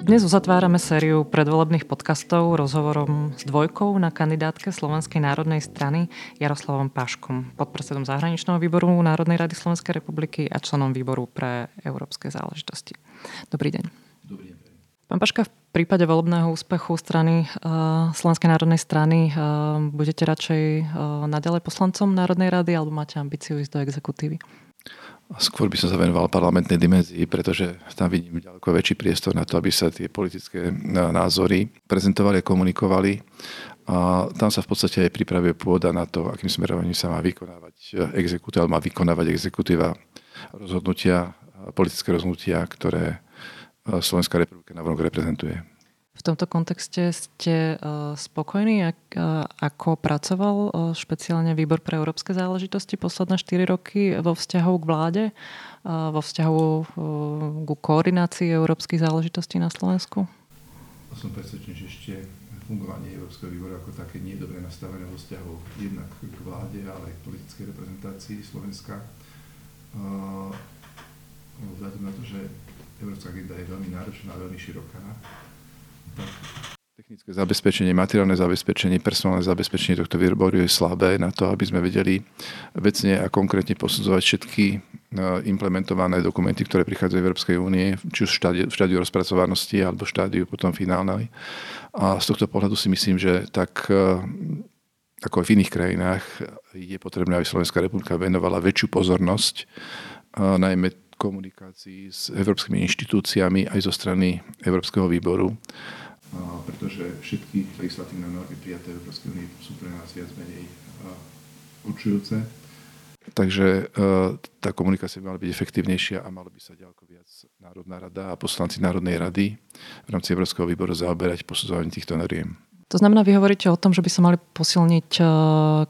Dnes uzatvárame sériu predvolebných podcastov rozhovorom s dvojkou na kandidátke Slovenskej národnej strany Jaroslavom Paškom, podpredsedom zahraničného výboru Národnej rady Slovenskej republiky a členom výboru pre európske záležitosti. Dobrý deň. Dobrý deň. Pán Paška, v prípade volebného úspechu strany uh, Slovenskej národnej strany uh, budete radšej uh, naďalej poslancom Národnej rady alebo máte ambíciu ísť do exekutívy? Skôr by som sa venoval parlamentnej dimenzii, pretože tam vidím ďaleko väčší priestor na to, aby sa tie politické názory prezentovali a komunikovali. A tam sa v podstate aj pripravuje pôda na to, akým smerovaním sa má vykonávať exekutíva, alebo má vykonávať exekutíva rozhodnutia, politické rozhodnutia, ktoré Slovenská republika na reprezentuje. V tomto kontexte ste uh, spokojní, uh, ako pracoval uh, špeciálne výbor pre európske záležitosti posledné 4 roky vo vzťahu k vláde, vo vzťahu ku koordinácii európskych záležitostí na Slovensku? Som presvedčený, že ešte fungovanie Európskeho výboru ako také nie je dobre nastavené vo vzťahu jednak k vláde, ale aj k politickej reprezentácii Slovenska. Vzhľadom na to, že Európska agenda je veľmi náročná a veľmi široká, Technické zabezpečenie, materiálne zabezpečenie, personálne zabezpečenie tohto výboru je slabé na to, aby sme vedeli vecne a konkrétne posudzovať všetky e, implementované dokumenty, ktoré prichádzajú v Európskej únie, či už v štádiu, v štádiu rozpracovanosti alebo v štádiu potom finálnej. A z tohto pohľadu si myslím, že tak e, ako aj v iných krajinách je potrebné, aby Slovenská republika venovala väčšiu pozornosť, e, najmä komunikácii s európskymi inštitúciami aj zo strany Európskeho výboru, pretože všetky legislatívne normy prijaté v Európskej únie sú pre nás viac menej určujúce. Takže e, tá komunikácia by mala byť efektívnejšia a malo by sa ďaleko viac Národná rada a poslanci Národnej rady v rámci Európskeho výboru zaoberať posudzovaním týchto noriem. To znamená, vy hovoríte o tom, že by sa mali posilniť eh,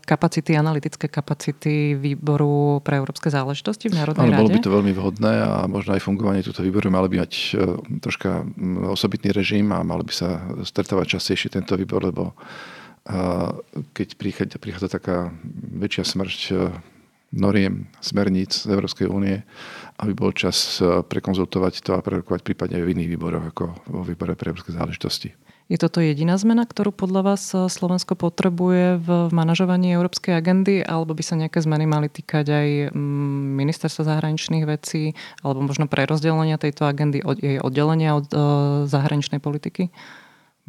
kapacity, analytické kapacity výboru pre európske záležitosti v Národnej Áno, rade? bolo by to veľmi vhodné a možno aj fungovanie tohto výboru malo by mať eh, troška osobitný režim a malo by sa stretovať častejšie tento výbor, lebo eh, keď prichádza, prichádza taká väčšia smrť noriem, smerníc z Európskej únie, aby bol čas prekonzultovať to a prerokovať prípadne aj v iných výboroch ako vo výbore pre európske záležitosti. Je toto jediná zmena, ktorú podľa vás eh, Slovensko potrebuje v manažovaní európskej agendy, alebo by sa nejaké zmeny mali týkať aj mm, ministerstva zahraničných vecí, alebo možno prerozdelenia tejto agendy, jej oddelenia od eh, zahraničnej politiky?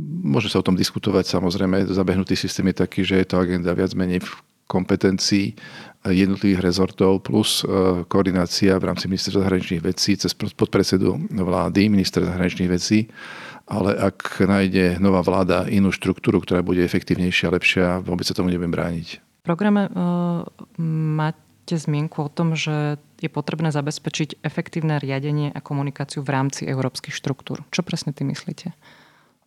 Môže sa o tom diskutovať, samozrejme. Zabehnutý systém je taký, že je to agenda viac menej v kompetencií jednotlivých rezortov plus eh, koordinácia v rámci ministerstva zahraničných vecí cez podpredsedu vlády, minister zahraničných vecí ale ak nájde nová vláda inú štruktúru, ktorá bude efektívnejšia, lepšia, vôbec sa tomu nebudem brániť. V programe uh, máte zmienku o tom, že je potrebné zabezpečiť efektívne riadenie a komunikáciu v rámci európskych štruktúr. Čo presne ty myslíte?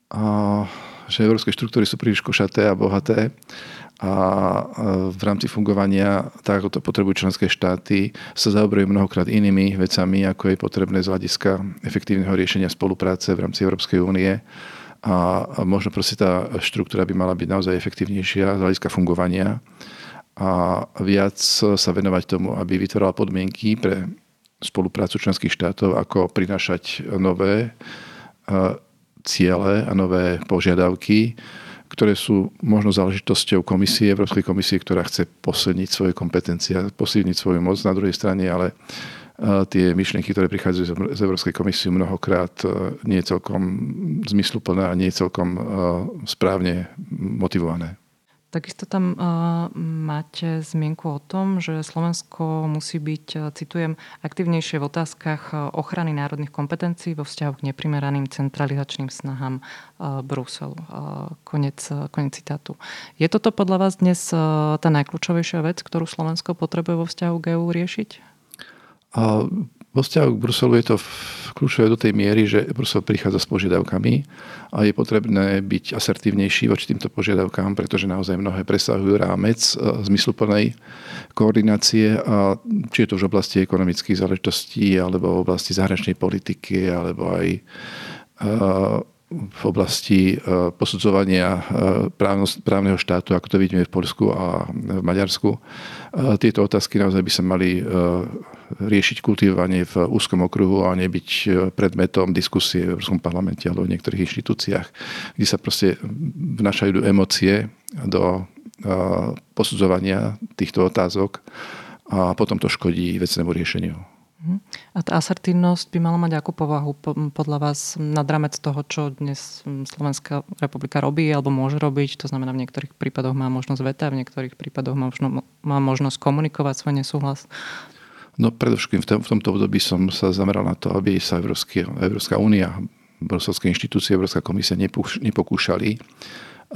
Uh, že európske štruktúry sú príliš košaté a bohaté a v rámci fungovania, tak ako to potrebujú členské štáty, sa zaoberajú mnohokrát inými vecami, ako je potrebné z hľadiska efektívneho riešenia spolupráce v rámci Európskej únie. A možno proste tá štruktúra by mala byť naozaj efektívnejšia z hľadiska fungovania a viac sa venovať tomu, aby vytvorila podmienky pre spoluprácu členských štátov, ako prinášať nové ciele a nové požiadavky, ktoré sú možno záležitosťou komisie, Európskej komisie, ktorá chce posilniť svoje kompetencie, posilniť svoju moc na druhej strane, ale tie myšlienky, ktoré prichádzajú z Európskej komisie, mnohokrát nie je celkom zmysluplné a nie je celkom správne motivované. Takisto tam uh, máte zmienku o tom, že Slovensko musí byť, uh, citujem, aktívnejšie v otázkach uh, ochrany národných kompetencií vo vzťahu k neprimeraným centralizačným snahám Bruselu. Konec, konec citátu. Je toto podľa vás dnes tá najkľúčovejšia vec, ktorú Slovensko potrebuje vo vzťahu k EU riešiť? Vo vzťahu k Bruselu je to kľúčové do tej miery, že Brusel prichádza s požiadavkami a je potrebné byť asertívnejší voči týmto požiadavkám, pretože naozaj mnohé presahujú rámec e, zmysluplnej koordinácie a či je to už v oblasti ekonomických záležitostí alebo v oblasti zahraničnej politiky alebo aj e, v oblasti posudzovania právneho štátu, ako to vidíme v Polsku a v Maďarsku. Tieto otázky naozaj by sa mali riešiť kultivovanie v úzkom okruhu a nebyť predmetom diskusie v Európskom parlamente alebo v niektorých inštitúciách, kde sa proste vnašajú emócie do posudzovania týchto otázok a potom to škodí vecnému riešeniu. Mhm. A tá asertívnosť by mala mať akú povahu podľa vás nad ramec toho, čo dnes Slovenská republika robí alebo môže robiť? To znamená, v niektorých prípadoch má možnosť veta, v niektorých prípadoch má, možno, má možnosť komunikovať svoj nesúhlas. No predovšetkým v, tom, v tomto období som sa zameral na to, aby sa Európska únia, Bruselské inštitúcie, Európska komisia nepokúšali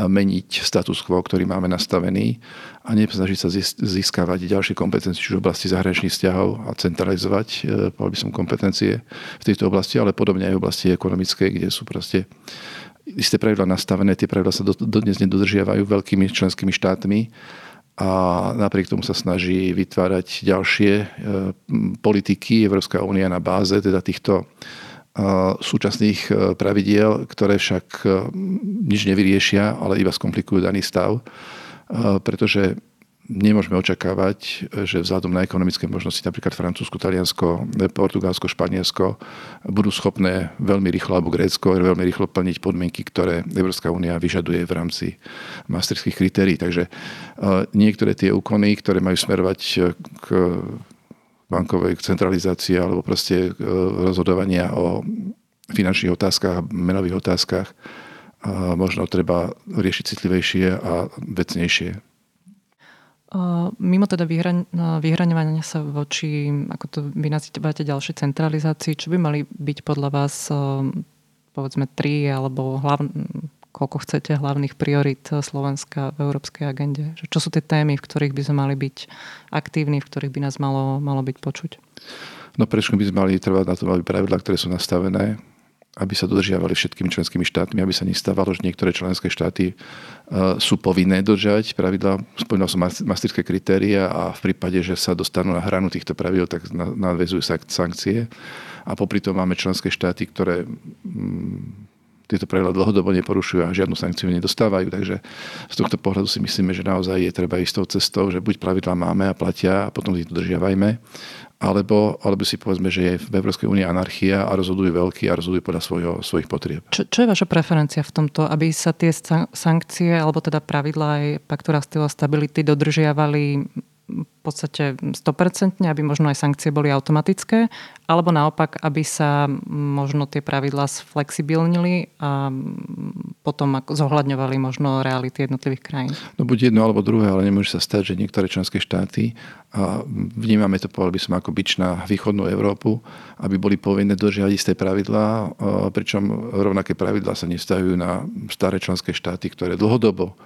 meniť status quo, ktorý máme nastavený a nesnažiť sa získavať ďalšie kompetencie, čiže v oblasti zahraničných vzťahov a centralizovať, e, povedal by som, kompetencie v tejto oblasti, ale podobne aj v oblasti ekonomickej, kde sú proste isté pravidla nastavené, tie pravidla sa dodnes nedodržiavajú veľkými členskými štátmi a napriek tomu sa snaží vytvárať ďalšie e, politiky Európska únia na báze teda týchto súčasných e, pravidiel, ktoré však e, nič nevyriešia, ale iba skomplikujú daný stav, e, pretože nemôžeme očakávať, že vzhľadom na ekonomické možnosti napríklad Francúzsko, Taliansko, Portugalsko, Španielsko budú schopné veľmi rýchlo, alebo Grécko, veľmi rýchlo plniť podmienky, ktoré Európska únia vyžaduje v rámci masterských kritérií. Takže niektoré tie úkony, ktoré majú smerovať k bankovej centralizácie alebo proste e, rozhodovania o finančných otázkach menových otázkach možno treba riešiť citlivejšie a vecnejšie. Mimo teda vyhraňovania sa voči, ako to vy nazývate, ďalšej centralizácii, čo by mali byť podľa vás povedzme tri alebo hlavne koľko chcete hlavných priorit Slovenska v európskej agende? Čo sú tie témy, v ktorých by sme mali byť aktívni, v ktorých by nás malo, malo byť počuť? No prečo by sme mali trvať na tom, aby pravidlá, ktoré sú nastavené, aby sa dodržiavali všetkými členskými štátmi, aby sa nestávalo, že niektoré členské štáty uh, sú povinné dodržať pravidla. Spomínal som masterské kritéria a v prípade, že sa dostanú na hranu týchto pravidel, tak nadvezujú sa sankcie. A popri tom máme členské štáty, ktoré mm, tieto pravidla dlhodobo neporušujú a žiadnu sankciu nedostávajú. Takže z tohto pohľadu si myslíme, že naozaj je treba ísť tou cestou, že buď pravidla máme a platia a potom ich dodržiavajme, alebo, alebo si povedzme, že je v Európskej únii anarchia a rozhodujú veľký a rozhodujú podľa svojho, svojich potrieb. Čo, čo je vaša preferencia v tomto, aby sa tie sankcie alebo teda pravidlá aj paktu rastu stability dodržiavali v podstate 100%, aby možno aj sankcie boli automatické, alebo naopak, aby sa možno tie pravidlá sflexibilnili a potom zohľadňovali možno reality jednotlivých krajín. No buď jedno alebo druhé, ale nemôže sa stať, že niektoré členské štáty, a vnímame to povedal by som ako bič na východnú Európu, aby boli povinné dodržiavať isté pravidlá, pričom rovnaké pravidlá sa nestavujú na staré členské štáty, ktoré dlhodobo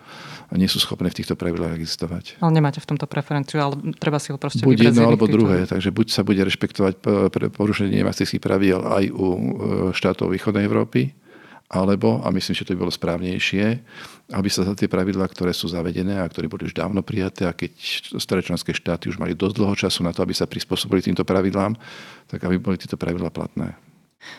nie sú schopné v týchto pravidlách existovať. Ale nemáte v tomto preferenciu, ale treba si ho proste Buď jedno alebo druhé, takže buď sa bude rešpektovať porušenie maastrichtských pravidel aj u e, štátov východnej Európy, alebo, a myslím, že to by bolo správnejšie, aby sa za tie pravidlá, ktoré sú zavedené a ktoré boli už dávno prijaté a keď staré členské štáty už mali dosť dlho času na to, aby sa prispôsobili týmto pravidlám, tak aby boli tieto pravidlá platné.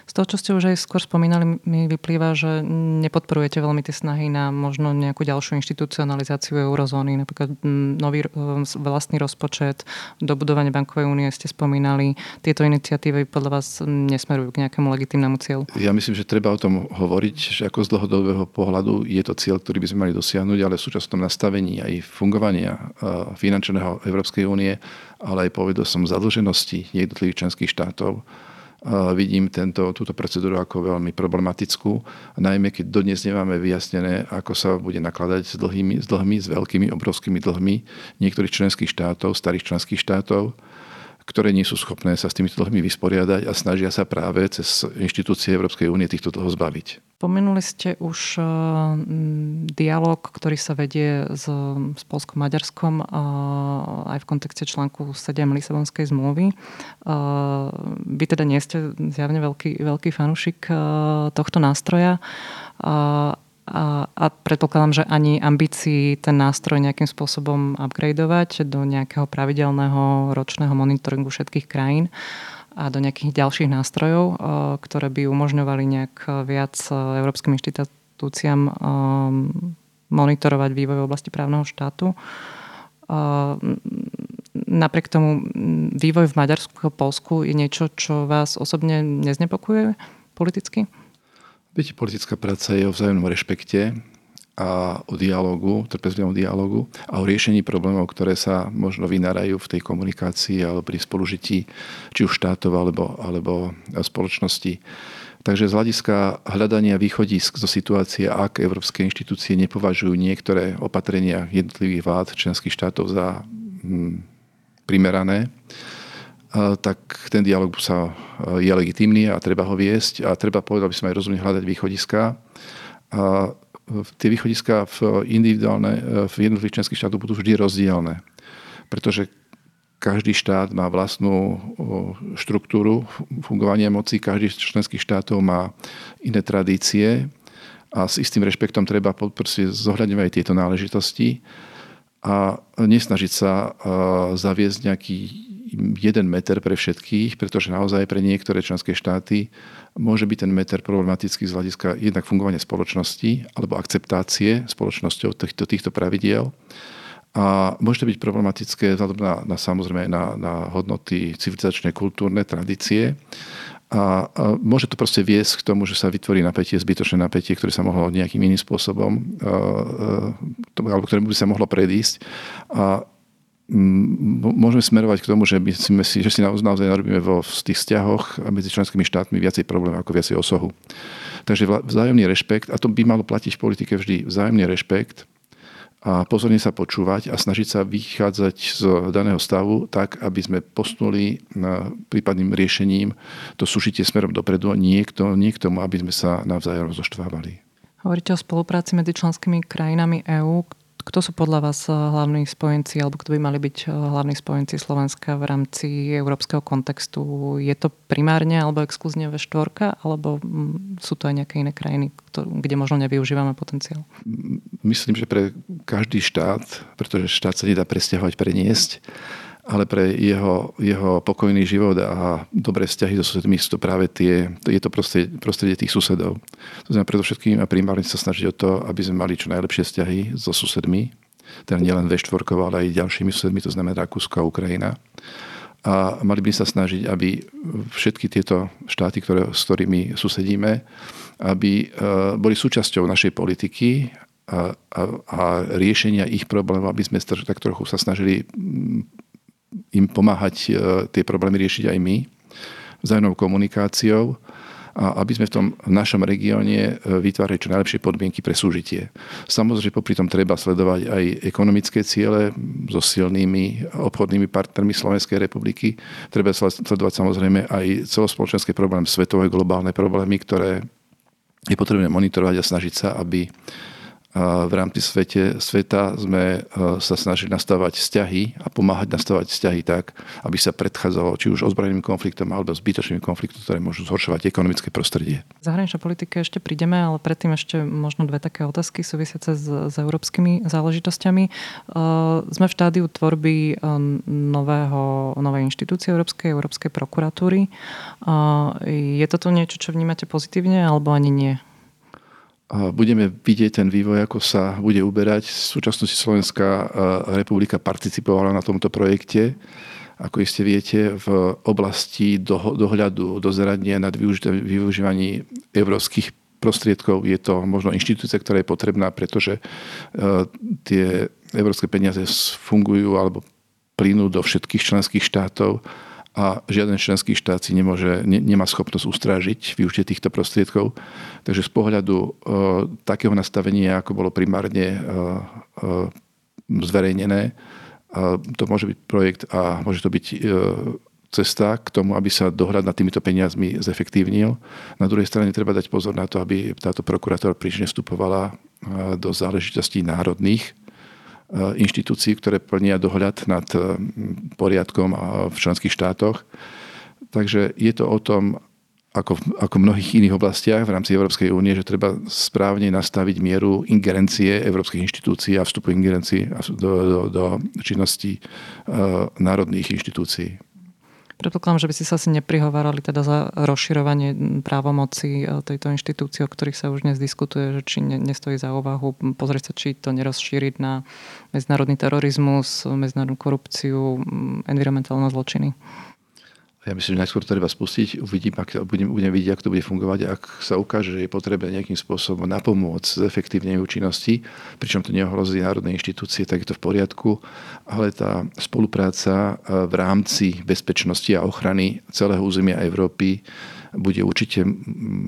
Z toho, čo ste už aj skôr spomínali, mi vyplýva, že nepodporujete veľmi tie snahy na možno nejakú ďalšiu inštitucionalizáciu eurozóny, napríklad nový e, vlastný rozpočet, dobudovanie bankovej únie ste spomínali. Tieto iniciatívy podľa vás nesmerujú k nejakému legitimnému cieľu? Ja myslím, že treba o tom hovoriť, že ako z dlhodobého pohľadu je to cieľ, ktorý by sme mali dosiahnuť, ale v súčasnom nastavení aj fungovania e, finančného Európskej únie, ale aj povedal som zadlženosti jednotlivých členských štátov, vidím tento, túto procedúru ako veľmi problematickú, najmä keď dodnes nemáme vyjasnené, ako sa bude nakladať s, dlhými, s dlhmi, s veľkými, obrovskými dlhmi niektorých členských štátov, starých členských štátov, ktoré nie sú schopné sa s týmito dlhmi vysporiadať a snažia sa práve cez inštitúcie Európskej únie týchto dlhov zbaviť. Pomenuli ste už uh, dialog, ktorý sa vedie s, s Polskom-Maďarskom uh, aj v kontexte článku 7 Lisabonskej zmluvy. Uh, vy teda nie ste zjavne veľký, veľký fanúšik tohto nástroja a, a predpokladám, že ani ambícii ten nástroj nejakým spôsobom upgradeovať do nejakého pravidelného ročného monitoringu všetkých krajín a do nejakých ďalších nástrojov, ktoré by umožňovali nejak viac európskym inštitúciám monitorovať vývoj v oblasti právneho štátu. Napriek tomu vývoj v Maďarsku a Polsku je niečo, čo vás osobne neznepokuje politicky? Viete, politická práca je o vzájomnom rešpekte a o dialogu, trpezlivom dialogu a o riešení problémov, ktoré sa možno vynárajú v tej komunikácii alebo pri spolužití či už štátov alebo, alebo spoločnosti. Takže z hľadiska hľadania východisk zo situácie, ak európske inštitúcie nepovažujú niektoré opatrenia jednotlivých vlád členských štátov za hm, primerané, tak ten dialog sa je legitímny a treba ho viesť a treba povedať, aby sme aj rozumne hľadať východiska. Tie východiska v, individuálne, v jednotlivých členských štátoch budú vždy rozdielne. Pretože každý štát má vlastnú štruktúru fungovania moci, každý z členských štátov má iné tradície a s istým rešpektom treba zohľadňovať aj tieto náležitosti a nesnažiť sa zaviesť nejaký jeden meter pre všetkých, pretože naozaj pre niektoré členské štáty môže byť ten meter problematický z hľadiska jednak fungovania spoločnosti alebo akceptácie spoločnosťou týchto, týchto pravidiel. A môže to byť problematické vzhľadom na, na samozrejme na, na hodnoty civilizačné, kultúrne, tradície. A, a môže to proste viesť k tomu, že sa vytvorí napätie, zbytočné napätie, ktoré sa mohlo nejakým iným spôsobom, uh, uh, alebo ktoré by sa mohlo predísť. A môžeme smerovať k tomu, že, myslíme si, že si naozaj narobíme vo v tých vzťahoch medzi členskými štátmi viacej problém ako viacej osohu. Takže vzájomný rešpekt, a to by malo platiť v politike vždy, vzájomný rešpekt a pozorne sa počúvať a snažiť sa vychádzať z daného stavu tak, aby sme postuli prípadným riešením to sušitie smerom dopredu a nie k, nie k tomu, aby sme sa navzájom rozoštvávali. Hovoríte o spolupráci medzi členskými krajinami EÚ, kto sú podľa vás eh, hlavní spojenci, alebo kto by mali byť eh, hlavní spojenci Slovenska v rámci európskeho kontextu? Je to primárne alebo exkluzívne V4, alebo mm, sú to aj nejaké iné krajiny, kde možno nevyužívame potenciál? Myslím, že pre každý štát, pretože štát sa nedá presťahovať, preniesť, ale pre jeho, jeho pokojný život a dobré vzťahy so susedmi sú to práve tie, je to prostredie, prostredie tých susedov. To znamená predovšetkým a primárne sa snažiť o to, aby sme mali čo najlepšie vzťahy so susedmi, teda nielen V4, ale aj ďalšími susedmi, to znamená Rakúsko a Ukrajina. A mali by sa snažiť, aby všetky tieto štáty, ktoré, s ktorými susedíme, aby e, boli súčasťou našej politiky a, a, a riešenia ich problémov, aby sme tak trochu sa snažili im pomáhať e, tie problémy riešiť aj my, vzájomnou komunikáciou a aby sme v tom v našom regióne e, vytvárali čo najlepšie podmienky pre súžitie. Samozrejme, popri tom treba sledovať aj ekonomické ciele so silnými obchodnými partnermi Slovenskej republiky. Treba sledovať samozrejme aj celospoločenské problémy, svetové globálne problémy, ktoré je potrebné monitorovať a snažiť sa, aby v rámci svete, sveta sme e, sa snažili nastavať vzťahy a pomáhať nastavať vzťahy tak, aby sa predchádzalo či už ozbrojeným konfliktom alebo zbytočným konfliktom, ktoré môžu zhoršovať ekonomické prostredie. Zahraničná politika ešte prídeme, ale predtým ešte možno dve také otázky súvisiace s, s európskymi záležitosťami. Uh, sme v štádiu tvorby uh, nového, novej inštitúcie Európskej, Európskej prokuratúry. Je toto niečo, čo vnímate pozitívne alebo ani nie? Budeme vidieť ten vývoj, ako sa bude uberať. V súčasnosti Slovenská e, republika participovala na tomto projekte, ako iste viete, v oblasti dohľadu, dozerania nad využívaním európskych prostriedkov. Je to možno inštitúcia, ktorá je potrebná, pretože e, tie európske peniaze fungujú alebo plynú do všetkých členských štátov a žiaden členský štát si nemôže, ne, nemá schopnosť ustrážiť využitie týchto prostriedkov. Takže z pohľadu e, takého nastavenia, ako bolo primárne e, e, zverejnené, e, to môže byť projekt a môže to byť e, cesta k tomu, aby sa dohľad nad týmito peniazmi zefektívnil. Na druhej strane treba dať pozor na to, aby táto prokurátor príčne vstupovala e, do záležitostí národných inštitúcií, ktoré plnia dohľad nad eh, poriadkom v členských štátoch. Takže je to o tom, ako, ako v mnohých iných oblastiach v rámci Európskej únie, že treba správne nastaviť mieru ingerencie európskych inštitúcií a vstupu ingerencií do, do, do činnosti uh, národných inštitúcií. Predpokladám, že by si sa asi neprihovárali teda za rozširovanie právomoci e, tejto inštitúcie, o ktorých sa už dnes diskutuje, že či nestojí za úvahu pozrieť sa, či to nerozšíriť na medzinárodný terorizmus, medzinárodnú korupciu, environmentálne zločiny. Ja myslím, že najskôr treba spustiť, uvidím, ak, budem, budem vidieť, ako to bude fungovať. Ak sa ukáže, že je potrebné nejakým spôsobom napomôcť z efektívnej účinnosti, pričom to neohrozí národné inštitúcie, tak je to v poriadku, ale tá spolupráca e, v rámci bezpečnosti a ochrany celého územia Európy bude určite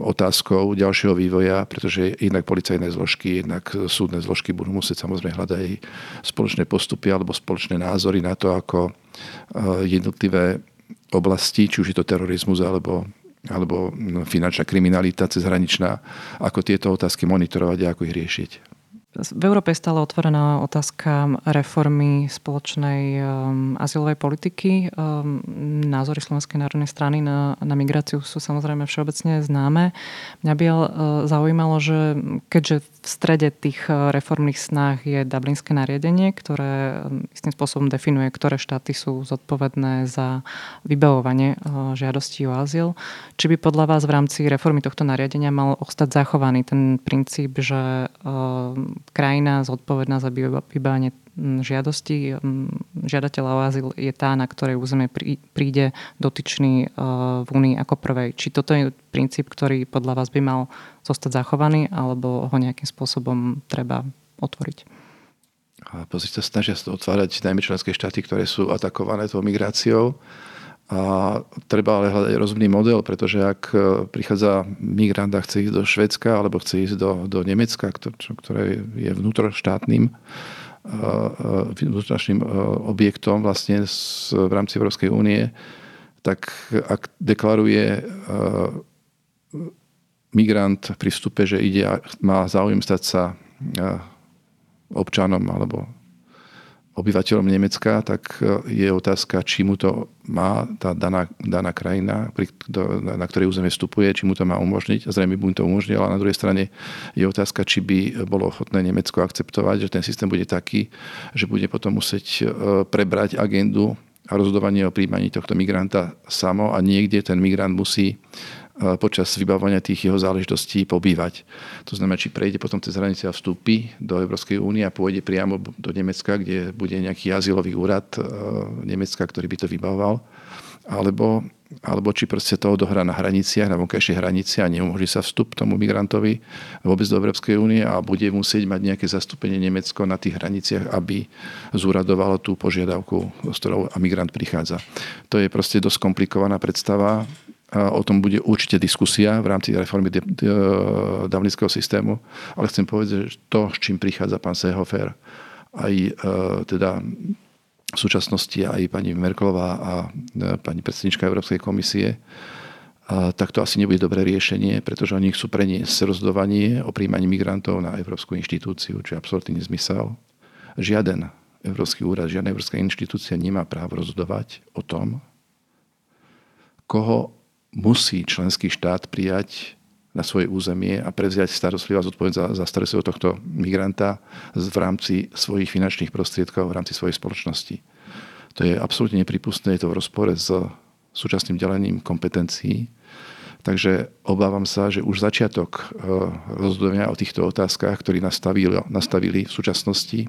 otázkou ďalšieho vývoja, pretože jednak policajné zložky, jednak súdne zložky budú musieť samozrejme hľadať aj spoločné postupy alebo spoločné názory na to, ako e, jednotlivé oblasti, či už je to terorizmus alebo, alebo finančná kriminalita cezhraničná, ako tieto otázky monitorovať a ako ich riešiť. V Európe je stále otvorená otázka reformy spoločnej um, azylovej politiky. Um, názory Slovenskej národnej strany na, na migráciu sú samozrejme všeobecne známe. Mňa by uh, zaujímalo, že keďže v strede tých uh, reformných snách je Dublinské nariadenie, ktoré um, istým spôsobom definuje, ktoré štáty sú zodpovedné za vybavovanie uh, žiadostí o azyl, či by podľa vás v rámci reformy tohto nariadenia mal ostať zachovaný ten princíp, že krajina zodpovedná za vybávanie žiadosti žiadateľa o azyl je tá, na ktorej územie príde dotyčný e, v Únii ako prvej. Či toto je princíp, ktorý podľa vás by mal zostať zachovaný, alebo ho nejakým spôsobom treba otvoriť? A pozrite snažia sa otvárať najmä členské štáty, ktoré sú atakované tou migráciou. A treba ale hľadať rozumný model, pretože ak e, prichádza migrant a chce ísť do Švedska alebo chce ísť do, do Nemecka, ktoré je vnútroštátnym e, e, vnútroštátnym objektom vlastne v rámci Európskej únie, tak ak deklaruje migrant pri vstupe, že ide a má záujem stať sa občanom alebo obyvateľom Nemecka, tak e, je otázka, či mu to má tá daná, daná krajina, na ktorej územie vstupuje, či mu to má umožniť. Zrejme by mu to umožnil, ale na druhej strane je otázka, či by bolo ochotné Nemecko akceptovať, že ten systém bude taký, že bude potom musieť e, prebrať agendu a rozhodovanie o príjmaní tohto migranta samo a niekde ten migrant musí počas vybavovania tých jeho záležitostí pobývať. To znamená, či prejde potom cez hranice a vstúpi do Európskej únie a pôjde priamo do Nemecka, kde bude nejaký azylový úrad e, Nemecka, ktorý by to vybavoval, alebo, alebo či proste to odohrá na hraniciach, na vonkajšej hranici a neumožní sa vstup tomu migrantovi vôbec do Európskej únie a bude musieť mať nejaké zastúpenie Nemecko na tých hraniciach, aby zúradovalo tú požiadavku, s ktorou migrant prichádza. To je proste dosť komplikovaná predstava O tom bude určite diskusia v rámci reformy dublinského systému, ale chcem povedať, že to, s čím prichádza pán Sehofer, aj e, teda v súčasnosti aj pani Merklová a e, pani predsednička Európskej komisie, tak to asi nebude dobré riešenie, pretože oni chcú preniesť rozhodovanie o príjmaní migrantov na Európsku inštitúciu, čo je absolútny nezmysel. Žiaden Európsky úrad, žiadna Európska inštitúcia nemá právo rozhodovať o tom, koho musí členský štát prijať na svoje územie a prevziať starostlivosť zodpovednosť za, za starostlivosť tohto migranta v rámci svojich finančných prostriedkov, v rámci svojej spoločnosti. To je absolútne nepripustné, je to v rozpore s súčasným delením kompetencií. Takže obávam sa, že už začiatok e, rozhodovania o týchto otázkach, ktorí nastavili, nastavili v súčasnosti e,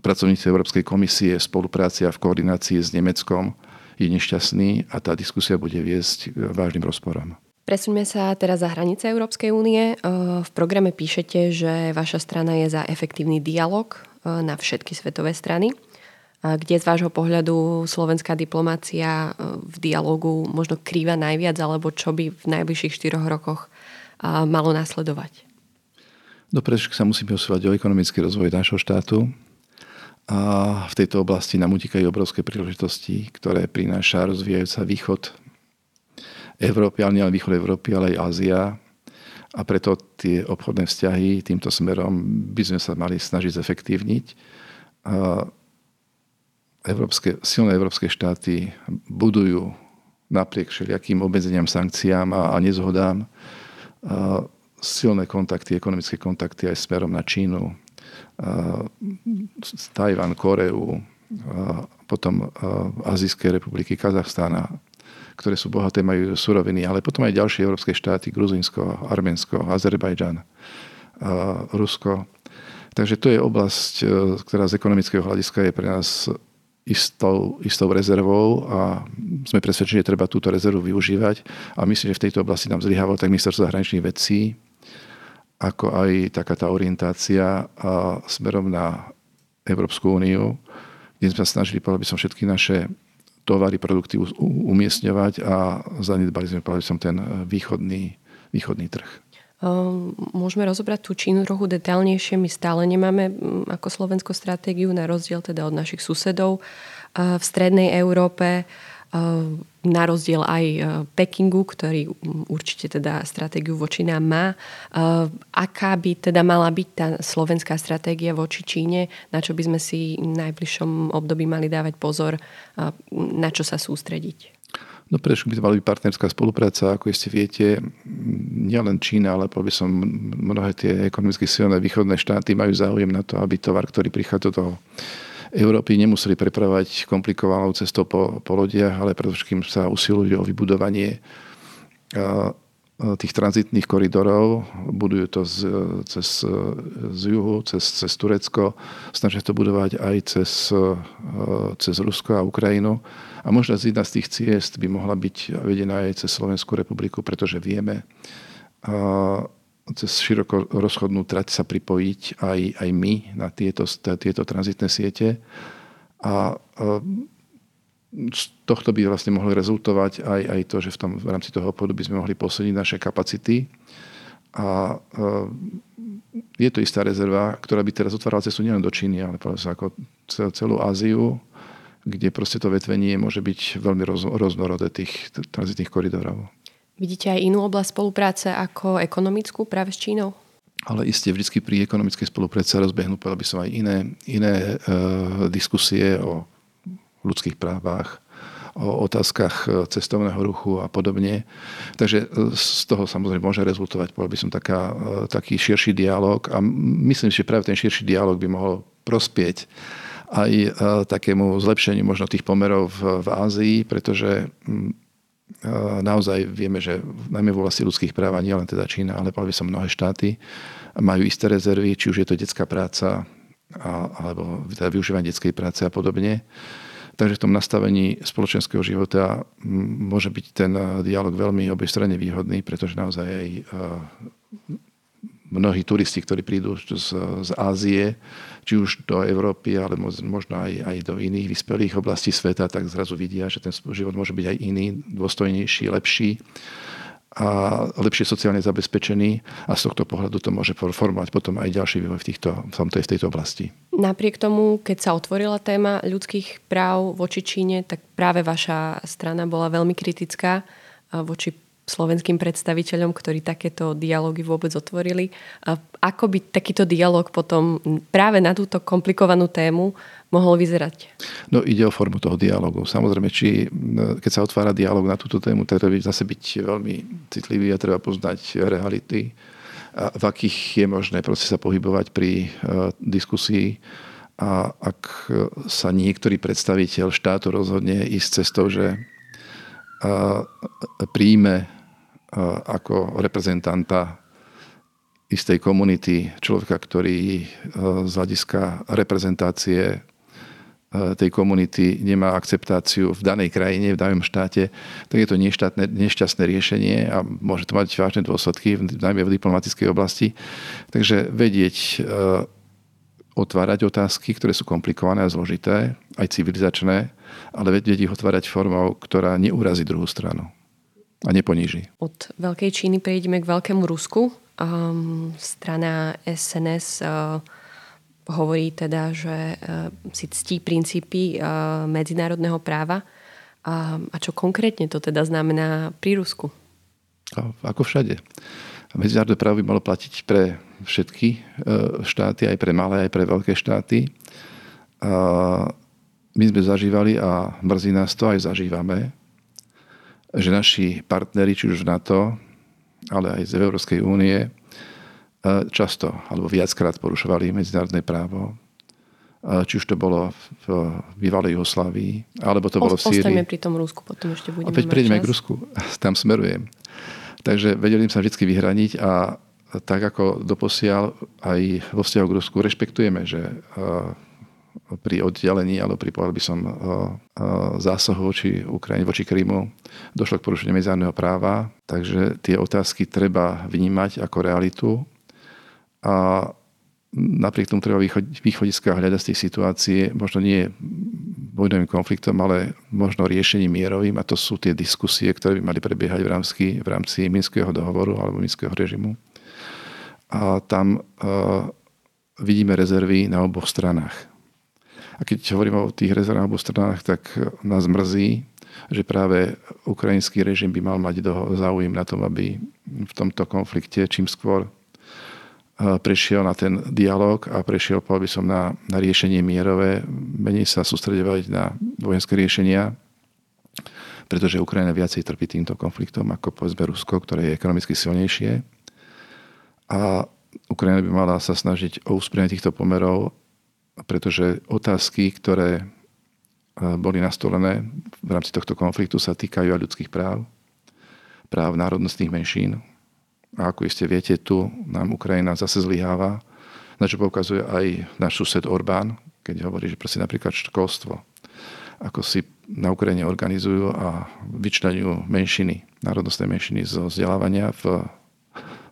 pracovníci Európskej komisie v spolupráci a v koordinácii s Nemeckom, je nešťastný a tá diskusia bude viesť k vážnym rozporom. Presuňme sa teraz za hranice Európskej únie. V programe píšete, že vaša strana je za efektívny dialog na všetky svetové strany. Kde z vášho pohľadu slovenská diplomácia v dialogu možno krýva najviac, alebo čo by v najbližších štyroch rokoch malo nasledovať? No sa musíme osúvať o ekonomický rozvoj nášho štátu, a v tejto oblasti nám utekajú obrovské príležitosti, ktoré prináša rozvíjajúca východ Európy, ale nielen východ Európy, ale aj Ázia. A preto tie obchodné vzťahy týmto smerom by sme sa mali snažiť zefektívniť. Európske, silné európske štáty budujú napriek všelijakým obmedzeniam, sankciám a, a nezhodám a silné kontakty, ekonomické kontakty aj smerom na Čínu, Tajvan, Koreu, potom Azijskej republiky, Kazachstána, ktoré sú bohaté, majú suroviny, ale potom aj ďalšie európske štáty, Gruzinsko, Arménsko, Azerbajdžan, Rusko. Takže to je oblasť, ktorá z ekonomického hľadiska je pre nás istou, istou rezervou a sme presvedčení, že treba túto rezervu využívať. A myslím, že v tejto oblasti nám zlyhávalo tak ministerstvo zahraničných vecí, ako aj taká tá orientácia smerom na Európsku úniu, kde sme sa snažili, povedal by som, všetky naše tovary, produkty umiestňovať a zanedbali sme, povedal by som, ten východný, východný trh. Ehm, môžeme rozobrať tú Čínu trochu detailnejšie. My stále nemáme ako Slovensko stratégiu na rozdiel teda od našich susedov v strednej Európe na rozdiel aj Pekingu, ktorý určite teda stratégiu voči nám má. Aká by teda mala byť tá slovenská stratégia voči Číne, na čo by sme si v najbližšom období mali dávať pozor, na čo sa sústrediť? No prečo by to mala byť partnerská spolupráca, ako ste viete, nielen Čína, ale by som mnohé tie ekonomicky silné východné štáty majú záujem na to, aby tovar, ktorý prichádza do Európy, nemuseli prepravať komplikovanou cestou po, po lodiach, ale predovšetkým sa usilujú o vybudovanie tých tranzitných koridorov, budujú to z, cez, z juhu, cez, cez Turecko, snažia to budovať aj cez, cez Rusko a Ukrajinu. A možno jedna z tých ciest by mohla byť vedená aj cez Slovenskú republiku, pretože vieme cez široko rozchodnú trať sa pripojiť aj, aj my na tieto, tieto tranzitné siete. A z tohto by vlastne mohlo rezultovať aj, aj to, že v, tom, v rámci toho obchodu by sme mohli posilniť naše kapacity. A je to istá rezerva, ktorá by teraz otvárala cestu nielen do Číny, ale ako celú Áziu, kde proste to vetvenie môže byť veľmi roz, tých tranzitných koridorov. Vidíte aj inú oblasť spolupráce ako ekonomickú práve s Čínou? ale iste vždy pri ekonomickej spolupráci rozbehnú, povedal by som aj iné, iné uh, diskusie o ľudských právach, o otázkach e, cestovného ruchu a podobne. Takže e, z toho samozrejme môže rezultovať, povedal by som, taká, e, taký širší dialog a myslím, že práve ten širší dialog by mohol prospieť aj takému zlepšeniu možno tých pomerov v Ázii, pretože naozaj vieme, že najmä v oblasti ľudských práv, nie len teda Čína, ale povedal by mnohé štáty, majú isté rezervy, či už je to detská práca, alebo teda využívanie detskej práce a podobne. Takže v tom nastavení spoločenského života môže byť ten dialog veľmi obojstranne výhodný, pretože naozaj aj mnohí turisti, ktorí prídu z, z Ázie, či už do Európy, ale možno aj, aj do iných vyspelých oblastí sveta, tak zrazu vidia, že ten život môže byť aj iný, dôstojnejší, lepší a lepšie sociálne zabezpečený a z tohto pohľadu to môže formovať potom aj ďalší vývoj v, týchto, v, tomto, v tejto oblasti. Napriek tomu, keď sa otvorila téma ľudských práv voči Číne, tak práve vaša strana bola veľmi kritická voči slovenským predstaviteľom, ktorí takéto dialógy vôbec otvorili. A ako by takýto dialog potom práve na túto komplikovanú tému mohol vyzerať? No ide o formu toho dialogu. Samozrejme, či keď sa otvára dialog na túto tému, treba zase byť veľmi citlivý a treba poznať reality, v akých je možné proste sa pohybovať pri uh, diskusii. A ak sa niektorý predstaviteľ štátu rozhodne ísť cestou, že príjme ako reprezentanta istej komunity, človeka, ktorý z hľadiska reprezentácie tej komunity nemá akceptáciu v danej krajine, v danom štáte, tak je to neštátne, nešťastné riešenie a môže to mať vážne dôsledky, najmä v diplomatickej oblasti. Takže vedieť otvárať otázky, ktoré sú komplikované a zložité, aj civilizačné, ale vedieť ich otvárať formou, ktorá neurazí druhú stranu a neponíži. Od Veľkej Číny prejdeme k Veľkému Rusku. Um, strana SNS uh, hovorí teda, že uh, si ctí princípy uh, medzinárodného práva. Uh, a čo konkrétne to teda znamená pri Rusku? A ako všade. Medzinárodné právo by malo platiť pre všetky uh, štáty, aj pre malé, aj pre veľké štáty. Uh, my sme zažívali a mrzí nás to, aj zažívame, že naši partneri, či už v NATO, ale aj z Európskej únie, e, často alebo viackrát porušovali medzinárodné právo. či už to bolo v bývalej Jugoslávii, alebo to bolo v Sýrii. Ostaňme pri tom Rusku, potom ešte budeme Opäť prejdeme k Rusku, tam smerujem. Takže vedeli sa vždy vyhraniť a tak ako doposiaľ aj vo vzťahu k Rusku rešpektujeme, že pri oddelení, alebo pri povedal by som zásahu voči Ukrajine, voči Krymu, došlo k porušeniu medzinárodného práva, takže tie otázky treba vnímať ako realitu a napriek tomu treba východiska hľadať z tej situácie, možno nie vojnovým konfliktom, ale možno riešením mierovým a to sú tie diskusie, ktoré by mali prebiehať v rámci, v rámci Minského dohovoru alebo Minského režimu. A tam uh, vidíme rezervy na oboch stranách. A keď hovorím o tých rezervách oboch stranách, tak nás mrzí, že práve ukrajinský režim by mal mať záujem na tom, aby v tomto konflikte čím skôr prešiel na ten dialog a prešiel, povedal by som, na, na riešenie mierové, menej sa sústredovať na vojenské riešenia, pretože Ukrajina viacej trpí týmto konfliktom ako povedzme Rusko, ktoré je ekonomicky silnejšie. A Ukrajina by mala sa snažiť o úsprienie týchto pomerov, pretože otázky, ktoré boli nastolené v rámci tohto konfliktu, sa týkajú aj ľudských práv, práv národnostných menšín, a ako iste viete, tu nám Ukrajina zase zlyháva, na čo poukazuje aj náš sused Orbán, keď hovorí, že proste napríklad školstvo, ako si na Ukrajine organizujú a vyčlenujú menšiny, národnostné menšiny zo vzdelávania v,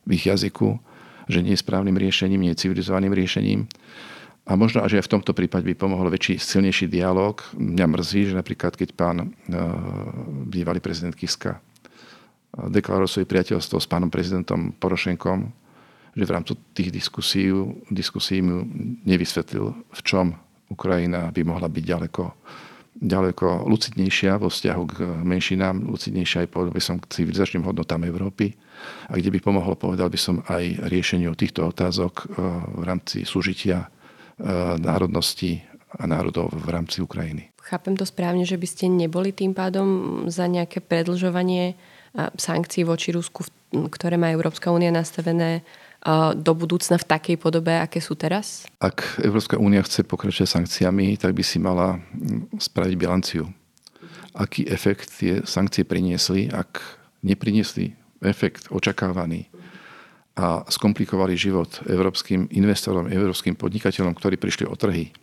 v ich jazyku, že nie je správnym riešením, nie je civilizovaným riešením. A možno, že aj v tomto prípade by pomohol väčší, silnejší dialog. Mňa mrzí, že napríklad keď pán uh, bývalý prezident Kiska deklaroval svoje priateľstvo s pánom prezidentom Porošenkom, že v rámci tých diskusí, diskusí mu nevysvetlil, v čom Ukrajina by mohla byť ďaleko, ďaleko lucidnejšia vo vzťahu k menšinám, lucidnejšia aj povedal by som k civilizačným hodnotám Európy a kde by pomohlo, povedal by som, aj riešeniu týchto otázok eh, v rámci súžitia eh, národnosti a národov v rámci Ukrajiny. Chápem to správne, že by ste neboli tým pádom za nejaké predlžovanie sankcií voči Rusku, ktoré má Európska únia nastavené do budúcna v takej podobe, aké sú teraz? Ak Európska únia chce pokračovať sankciami, tak by si mala spraviť bilanciu. Aký efekt tie sankcie priniesli, ak nepriniesli efekt očakávaný a skomplikovali život európskym investorom, európskym podnikateľom, ktorí prišli o trhy,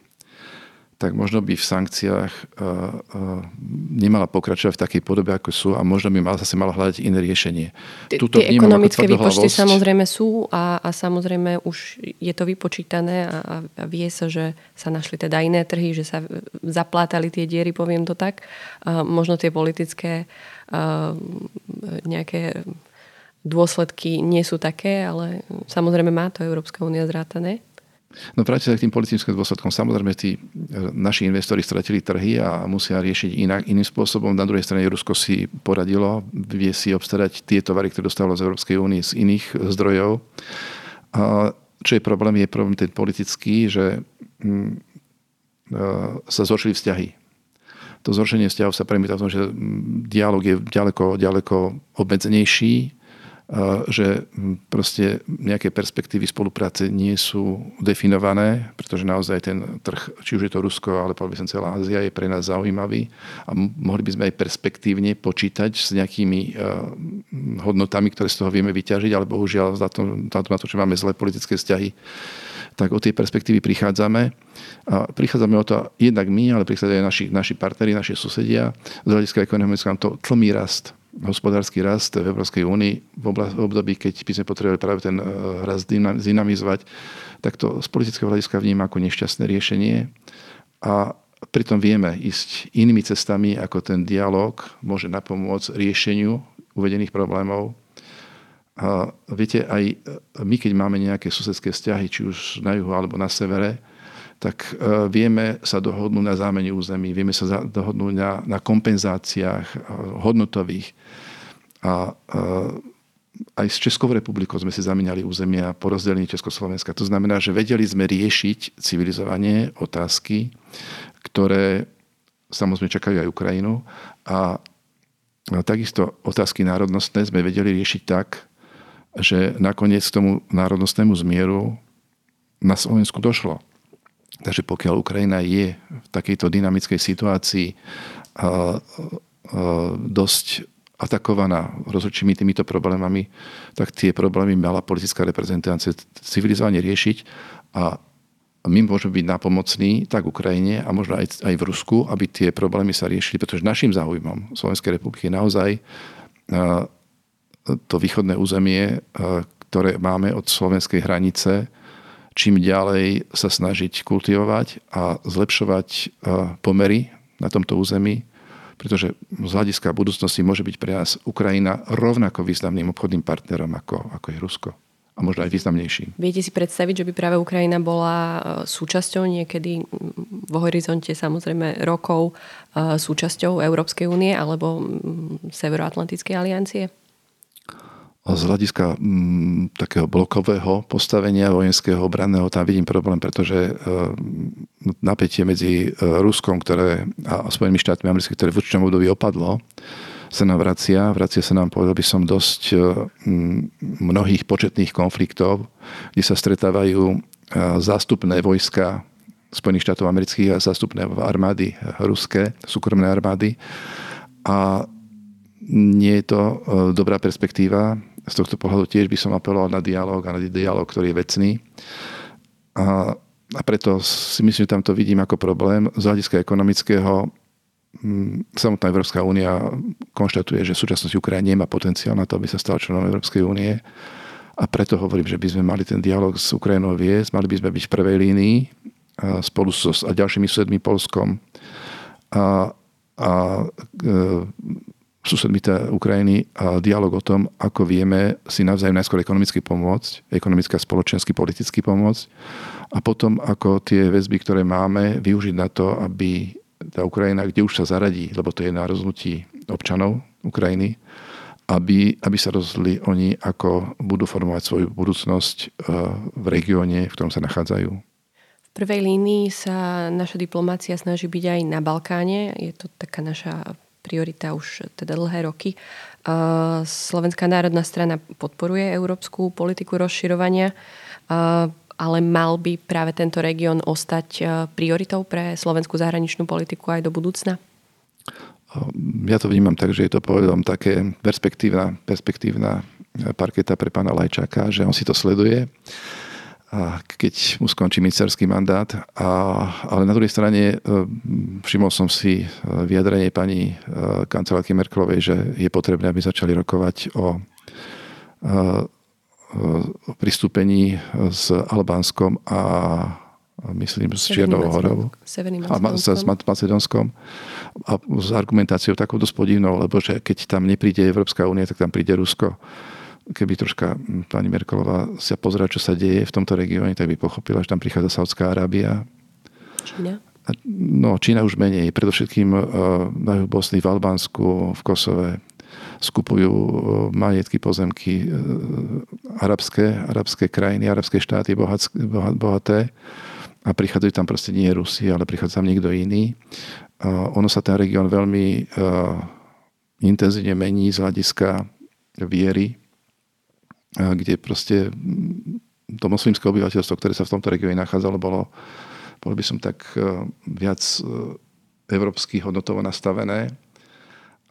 tak možno by v sankciách uh, uh, nemala pokračovať v takej podobe, ako sú a možno by mala, zase mala hľadať iné riešenie. Tuto tie ekonomické výpočty samozrejme sú a, a samozrejme už je to vypočítané a, a vie sa, že sa našli teda iné trhy, že sa zaplátali tie diery, poviem to tak. Uh, možno tie politické nejaké dôsledky nie sú také, ale samozrejme má to Európska únia zrátané. No vrátiť sa k tým politickým dôsledkom. Samozrejme, tí e, naši investori stratili trhy a musia riešiť inak, iným spôsobom. Na druhej strane Rusko si poradilo, vie si obstarať tie tovary, ktoré dostalo z Európskej únie z iných zdrojov. A čo je problém? Je problém ten politický, že mm, e, sa zhoršili vzťahy. To zhoršenie vzťahov sa premieta v tom, že mm, dialog je ďaleko, ďaleko obmedzenejší, že proste nejaké perspektívy spolupráce nie sú definované, pretože naozaj ten trh, či už je to Rusko, ale by som celá Ázia, je pre nás zaujímavý a mohli by sme aj perspektívne počítať s nejakými hodnotami, ktoré z toho vieme vyťažiť, ale bohužiaľ na to, že máme zlé politické vzťahy, tak o tie perspektívy prichádzame. A prichádzame o to jednak my, ale prichádzajú aj naši, naši partneri, naši susedia. Z hľadiska ekonomického to tlmí rast hospodársky rast v Európskej únii v období, keď by sme potrebovali práve ten eh, rast dynamizovať, tak to z politického hľadiska vníma ako nešťastné riešenie. A pritom vieme ísť inými cestami, ako ten dialog môže napomôcť riešeniu uvedených problémov. A viete, aj eh, my, keď máme nejaké susedské vzťahy, či už na juhu alebo na severe, tak e, vieme sa dohodnúť na zámene území, vieme sa dohodnúť na, na kompenzáciách e, hodnotových. A, e, aj s Českou republikou sme si zamieniali územia po rozdelení Československa. To znamená, že vedeli sme riešiť civilizovanie otázky, ktoré samozrejme čakajú aj Ukrajinu. A takisto otázky národnostné sme vedeli riešiť tak, že nakoniec k tomu národnostnému zmieru na Slovensku došlo Takže pokiaľ Ukrajina je v takejto dynamickej situácii dosť atakovaná rozhodčími týmito problémami, tak tie problémy mala politická reprezentácia civilizovane riešiť a my môžeme byť napomocní tak Ukrajine a možno aj, aj v Rusku, aby tie problémy sa riešili, pretože našim záujmom Slovenskej republiky je naozaj to východné územie, ktoré máme od slovenskej hranice, čím ďalej sa snažiť kultivovať a zlepšovať pomery na tomto území, pretože z hľadiska budúcnosti môže byť pre nás Ukrajina rovnako významným obchodným partnerom ako, ako je Rusko. A možno aj významnejším. Viete si predstaviť, že by práve Ukrajina bola e, súčasťou niekedy v horizonte samozrejme rokov e, súčasťou Európskej únie alebo Severoatlantickej aliancie? Z hľadiska m, takého blokového postavenia vojenského obranného tam vidím problém, pretože e, napätie medzi e, Ruskom ktoré, a Spojenými štátmi amerických, ktoré v určitom období opadlo, sa nám vracia. Vracia sa nám, povedal by som, dosť e, mnohých početných konfliktov, kde sa stretávajú e, zástupné vojska Spojených štátov amerických a zástupné armády ruské, súkromné armády. A nie je to dobrá perspektíva z tohto pohľadu tiež by som apeloval na dialog a na dialog, ktorý je vecný. A, a preto si myslím, že tam to vidím ako problém. Z hľadiska ekonomického mm, samotná Európska únia konštatuje, že v súčasnosti Ukrajina nemá potenciál na to, aby sa stala členom Európskej únie. A preto hovorím, že by sme mali ten dialog s Ukrajinou viesť, mali by sme byť v prvej línii spolu so, a ďalšími susedmi Polskom. A, a e, susedmi Ukrajiny a dialog o tom, ako vieme si navzájom najskôr ekonomicky pomôcť, ekonomicky a spoločensky, politicky pomôcť a potom ako tie väzby, ktoré máme, využiť na to, aby tá Ukrajina, kde už sa zaradí, lebo to je na rozhodnutí občanov Ukrajiny, aby, aby sa rozhodli oni, ako budú formovať svoju budúcnosť eh, v regióne, v ktorom sa nachádzajú. V prvej línii sa naša diplomácia snaží byť aj na Balkáne. Je to taká naša priorita už teda dlhé roky. Slovenská národná strana podporuje európsku politiku rozširovania, ale mal by práve tento región ostať prioritou pre slovenskú zahraničnú politiku aj do budúcna? Ja to vnímam tak, že je to povedom také perspektívna, perspektívna parketa pre pána Lajčáka, že on si to sleduje a keď mu skončí ministerský mandát. A, ale na druhej strane e, všimol som si e, vyjadrenie pani e, kancelárky Merklovej, že je potrebné, aby začali rokovať o, o pristúpení s Albánskom a myslím s Čiernou horou. A s Macedónskom. A s argumentáciou takou dosť podivnou, lebo že keď tam nepríde Európska únia, tak tam príde Rusko keby troška pani Merkelová sa pozrela, čo sa deje v tomto regióne, tak by pochopila, že tam prichádza Saudská Arábia. Čína? No, Čína už menej. Predovšetkým uh, majú Bosny v Albánsku, v Kosove. Skupujú uh, majetky, pozemky uh, arabské, arabské krajiny, arabské štáty bohaté. A prichádzajú tam proste nie Rusi, ale prichádza tam niekto iný. Ono sa ten región veľmi intenzívne mení z hľadiska viery kde proste to moslimské obyvateľstvo, ktoré sa v tomto regióne nachádzalo, bolo, bolo by som tak e, viac e, európsky hodnotovo nastavené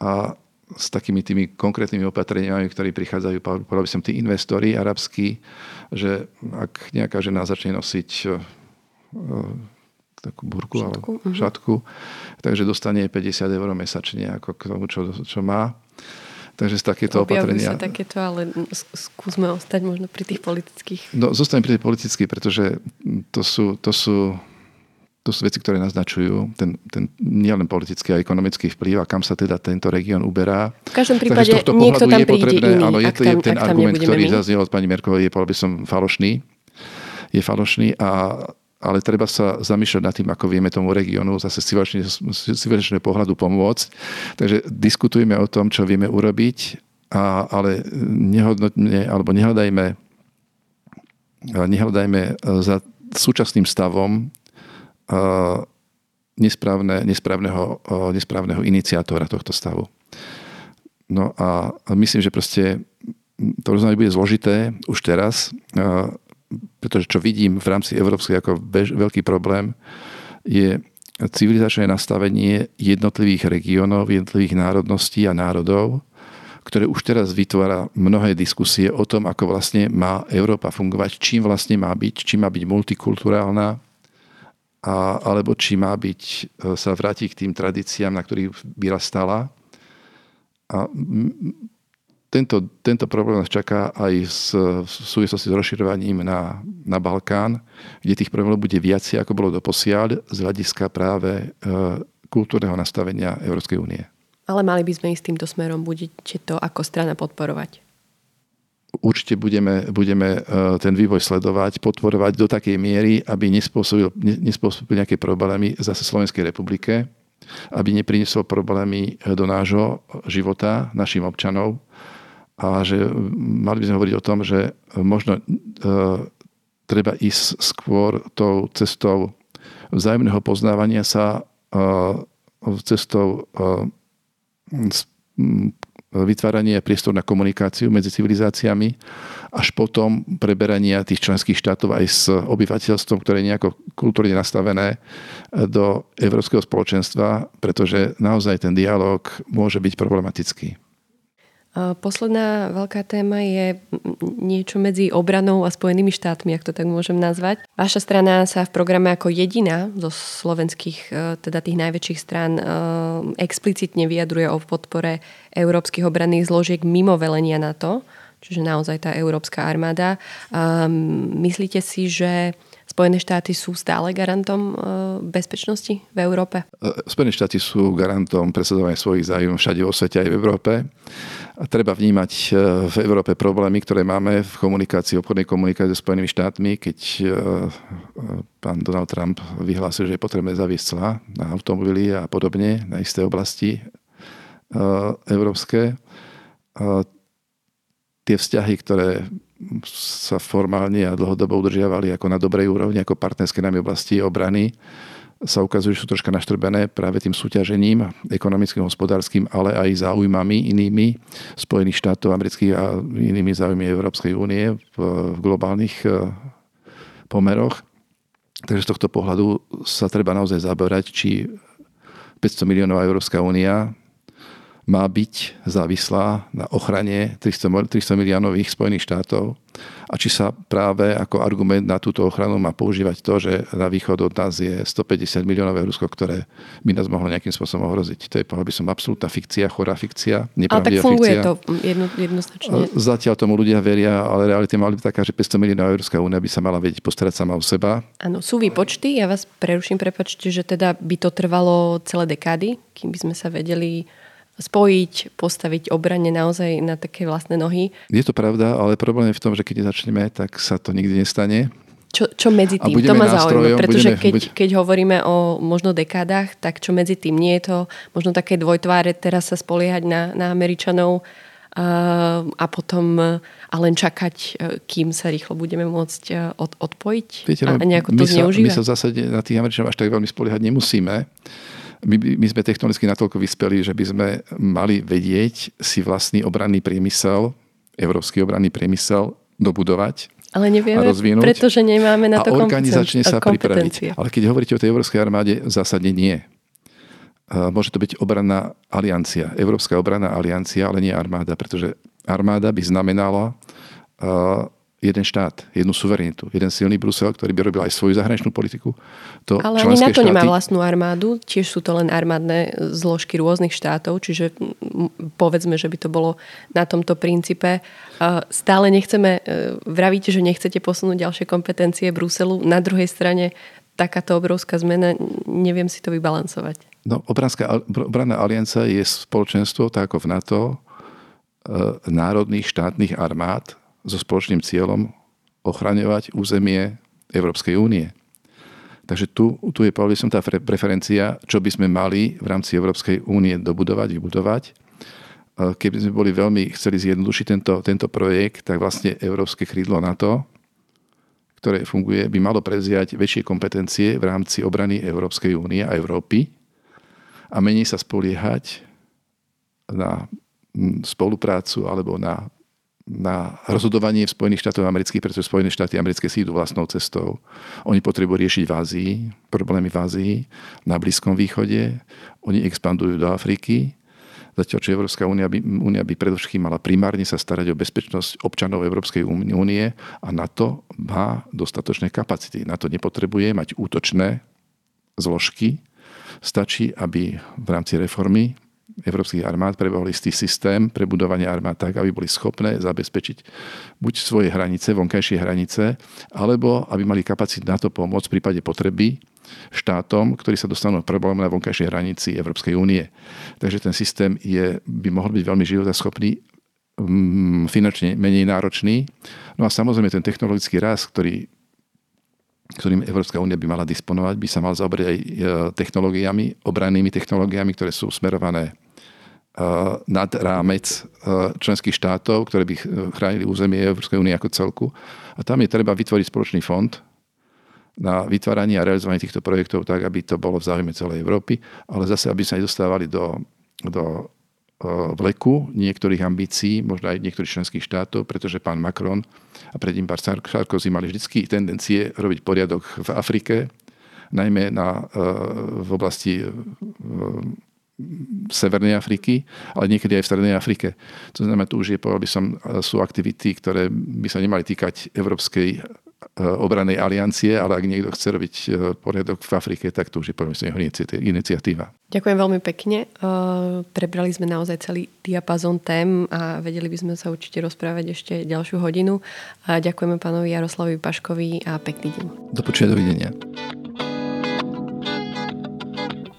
a s takými tými konkrétnymi opatreniami, ktorí prichádzajú, povedal by som, tí investori arabskí, že ak nejaká žena začne nosiť e, takú burku šatku, alebo šatku, uh-huh. takže dostane 50 eur mesačne ako k tomu, čo, čo má. Takže z takéto Objavujú opatrenia... sa takéto, ale skúsme ostať možno pri tých politických. No, zostanem pri tých politických, pretože to sú, to sú, to sú veci, ktoré naznačujú ten, ten nielen politický a ekonomický vplyv a kam sa teda tento región uberá. V každom prípade niekto tam príde iný. Áno, je, to, je ten argument, ktorý zaznel od pani Merkovej, je, by som, falošný. Je falošný a ale treba sa zamýšľať nad tým, ako vieme tomu regiónu zase z civilizačného pohľadu pomôcť. Takže diskutujme o tom, čo vieme urobiť, a, ale nehodnotne, alebo nehľadajme, nehľadajme za súčasným stavom nesprávne, nesprávneho, nesprávneho iniciátora tohto stavu. No a, a myslím, že proste to rozhodne bude zložité už teraz pretože čo vidím v rámci Európskej ako bež, veľký problém, je civilizačné nastavenie jednotlivých regiónov, jednotlivých národností a národov, ktoré už teraz vytvára mnohé diskusie o tom, ako vlastne má Európa fungovať, čím vlastne má byť, či má byť multikulturálna, a, alebo či má byť, e, sa vráti k tým tradíciám, na ktorých vyrastala. A tento, tento problém nás čaká aj s, v súvislosti s rozširovaním na, na Balkán, kde tých problémov bude viac, ako bolo doposiaľ z hľadiska práve e, kultúrneho nastavenia Európskej únie. Ale mali by sme ísť týmto smerom, budete to ako strana podporovať? Určite budeme, budeme e, ten vývoj sledovať, podporovať do takej miery, aby nespôsobil, nespôsobil nejaké problémy zase Slovenskej republike, aby nepriniesol problémy do nášho života, našim občanov, a že mali by sme hovoriť o tom, že možno e, treba ísť skôr tou cestou vzájomného poznávania sa, e, cestou e, vytvárania priestor na komunikáciu medzi civilizáciami, až potom preberania tých členských štátov aj s obyvateľstvom, ktoré je nejako kultúrne nastavené do Európskeho spoločenstva, pretože naozaj ten dialog môže byť problematický. Posledná veľká téma je niečo medzi obranou a Spojenými štátmi, ak to tak môžem nazvať. Vaša strana sa v programe ako jediná zo slovenských, e, teda tých najväčších strán, e, explicitne vyjadruje o podpore európskych obranných zložiek mimo velenia NATO, čiže naozaj tá európska armáda. Myslíte si, že Spojené štáty sú stále garantom e, bezpečnosti v Európe? Spojené štáty sú garantom presadzovania svojich zájmov všade vo svete aj v Európe. Treba vnímať e, v Európe problémy, ktoré máme v komunikácii, obchodnej komunikácii so Spojenými štátmi, keď e, pán Donald Trump vyhlásil, že je potrebné zaviesť clá na automobily a podobne na isté oblasti európske. Tie vzťahy, ktoré sa formálne a dlhodobo udržiavali ako na dobrej úrovni, ako partnerské nám oblasti obrany, sa ukazujú, že sú troška naštrbené práve tým súťažením ekonomickým, hospodárskym, ale aj záujmami inými Spojených štátov amerických a inými záujmy Európskej únie v, v globálnych e, pomeroch. Takže z tohto pohľadu sa treba naozaj zaberať, či 500 miliónov Európska únia má byť závislá na ochrane 300, 300 miliónových Spojených štátov a či sa práve ako argument na túto ochranu má používať to, že na východ od nás je 150 miliónové Rusko, ktoré by nás mohlo nejakým spôsobom ohroziť. To je, povedal by som, absolútna fikcia, chorá fikcia, Ale tak funguje fikcia. to jedno, jednoznačne. Zatiaľ tomu ľudia veria, ale realita mala byť taká, že 500 miliónov Európska únia by sa mala vedieť postarať sama o seba. Áno, sú výpočty, ja vás preruším, prepačte, že teda by to trvalo celé dekády, kým by sme sa vedeli spojiť, postaviť obrane naozaj na také vlastné nohy. Je to pravda, ale problém je v tom, že keď začneme, tak sa to nikdy nestane. Čo, čo medzi tým? To ma zaujíma, pretože budeme, keď, keď hovoríme o možno dekádach, tak čo medzi tým? Nie je to možno také dvojtváre teraz sa spoliehať na, na Američanov a, a potom a len čakať, e, kým sa rýchlo budeme môcť e, od, odpojiť Viete, a, a nejako to zneužívať? My sa v zásade na tých Američanov až tak veľmi spoliehať nemusíme my, my sme technologicky natoľko vyspeli, že by sme mali vedieť si vlastný obranný priemysel, európsky obranný priemysel dobudovať ale nevieme, rozvinúť, pretože nemáme na to a organizačne sa pripraviť. Ale keď hovoríte o tej Európskej armáde, zásadne nie. Môže to byť obranná aliancia, Európska obranná aliancia, ale nie armáda, pretože armáda by znamenala jeden štát, jednu suverenitu, jeden silný Brusel, ktorý by robil aj svoju zahraničnú politiku. To Ale ani na to štáty... nemá vlastnú armádu, tiež sú to len armádne zložky rôznych štátov, čiže povedzme, že by to bolo na tomto princípe. Stále nechceme, e, vravíte, že nechcete posunúť ďalšie kompetencie Bruselu, na druhej strane takáto obrovská zmena, neviem si to vybalancovať. No, obranná alianca je spoločenstvo, tak ako v NATO, e, národných štátnych armád, so spoločným cieľom ochraňovať územie Európskej únie. Takže tu, tu je, povedal som, tá preferencia, čo by sme mali v rámci Európskej únie dobudovať, vybudovať. Keby sme boli veľmi chceli zjednodušiť tento, tento projekt, tak vlastne Európske krídlo NATO, ktoré funguje, by malo prevziať väčšie kompetencie v rámci obrany Európskej únie a Európy a menej sa spoliehať na spoluprácu alebo na na rozhodovanie v Spojených štátoch amerických, pretože Spojené štáty americké si idú vlastnou cestou. Oni potrebujú riešiť v Ázii, problémy v Ázii, na Blízkom východe, oni expandujú do Afriky, zatiaľ čo Európska únia by, únia by predovšetkým mala primárne sa starať o bezpečnosť občanov Európskej únie a na to má dostatočné kapacity. Na to nepotrebuje mať útočné zložky, stačí, aby v rámci reformy európskych armád prebehol istý systém pre budovanie armád tak, aby boli schopné zabezpečiť buď svoje hranice, vonkajšie hranice, alebo aby mali kapacitu na to pomôcť v prípade potreby štátom, ktorí sa dostanú problém na vonkajšej hranici Európskej únie. Takže ten systém je, by mohol byť veľmi životaschopný, mm, finančne menej náročný. No a samozrejme ten technologický rast, ktorý ktorým Európska únia by mala disponovať, by sa mal zaoberať aj e, technológiami, obrannými technológiami, ktoré sú smerované nad rámec členských štátov, ktoré by chránili územie Európskej únie ako celku. A tam je treba vytvoriť spoločný fond na vytváranie a realizovanie týchto projektov tak, aby to bolo v záujme celej Európy, ale zase, aby sa nedostávali do, do vleku niektorých ambícií, možno aj niektorých členských štátov, pretože pán Macron a predtým pán Sarkozy mali vždy tendencie robiť poriadok v Afrike, najmä na, v oblasti Severnej Afriky, ale niekedy aj v Strednej Afrike. To znamená, tu už je, povedal by som, sú aktivity, ktoré by sa nemali týkať Európskej obranej aliancie, ale ak niekto chce robiť e, poriadok v Afrike, tak to už je jeho iniciatíva. Ďakujem veľmi pekne. E, prebrali sme naozaj celý diapazon tém a vedeli by sme sa určite rozprávať ešte ďalšiu hodinu. Ďakujeme pánovi Jaroslavovi Paškovi a pekný deň. Do počutia, dovidenia.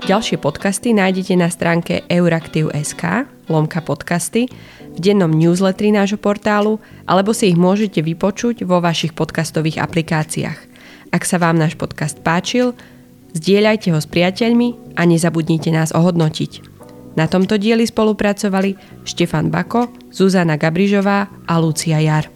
Ďalšie podcasty nájdete na stránke euraktiv.sk lomka podcasty, v dennom newsletteri nášho portálu alebo si ich môžete vypočuť vo vašich podcastových aplikáciách. Ak sa vám náš podcast páčil, zdieľajte ho s priateľmi a nezabudnite nás ohodnotiť. Na tomto dieli spolupracovali Štefan Bako, Zuzana Gabrižová a Lucia Jar.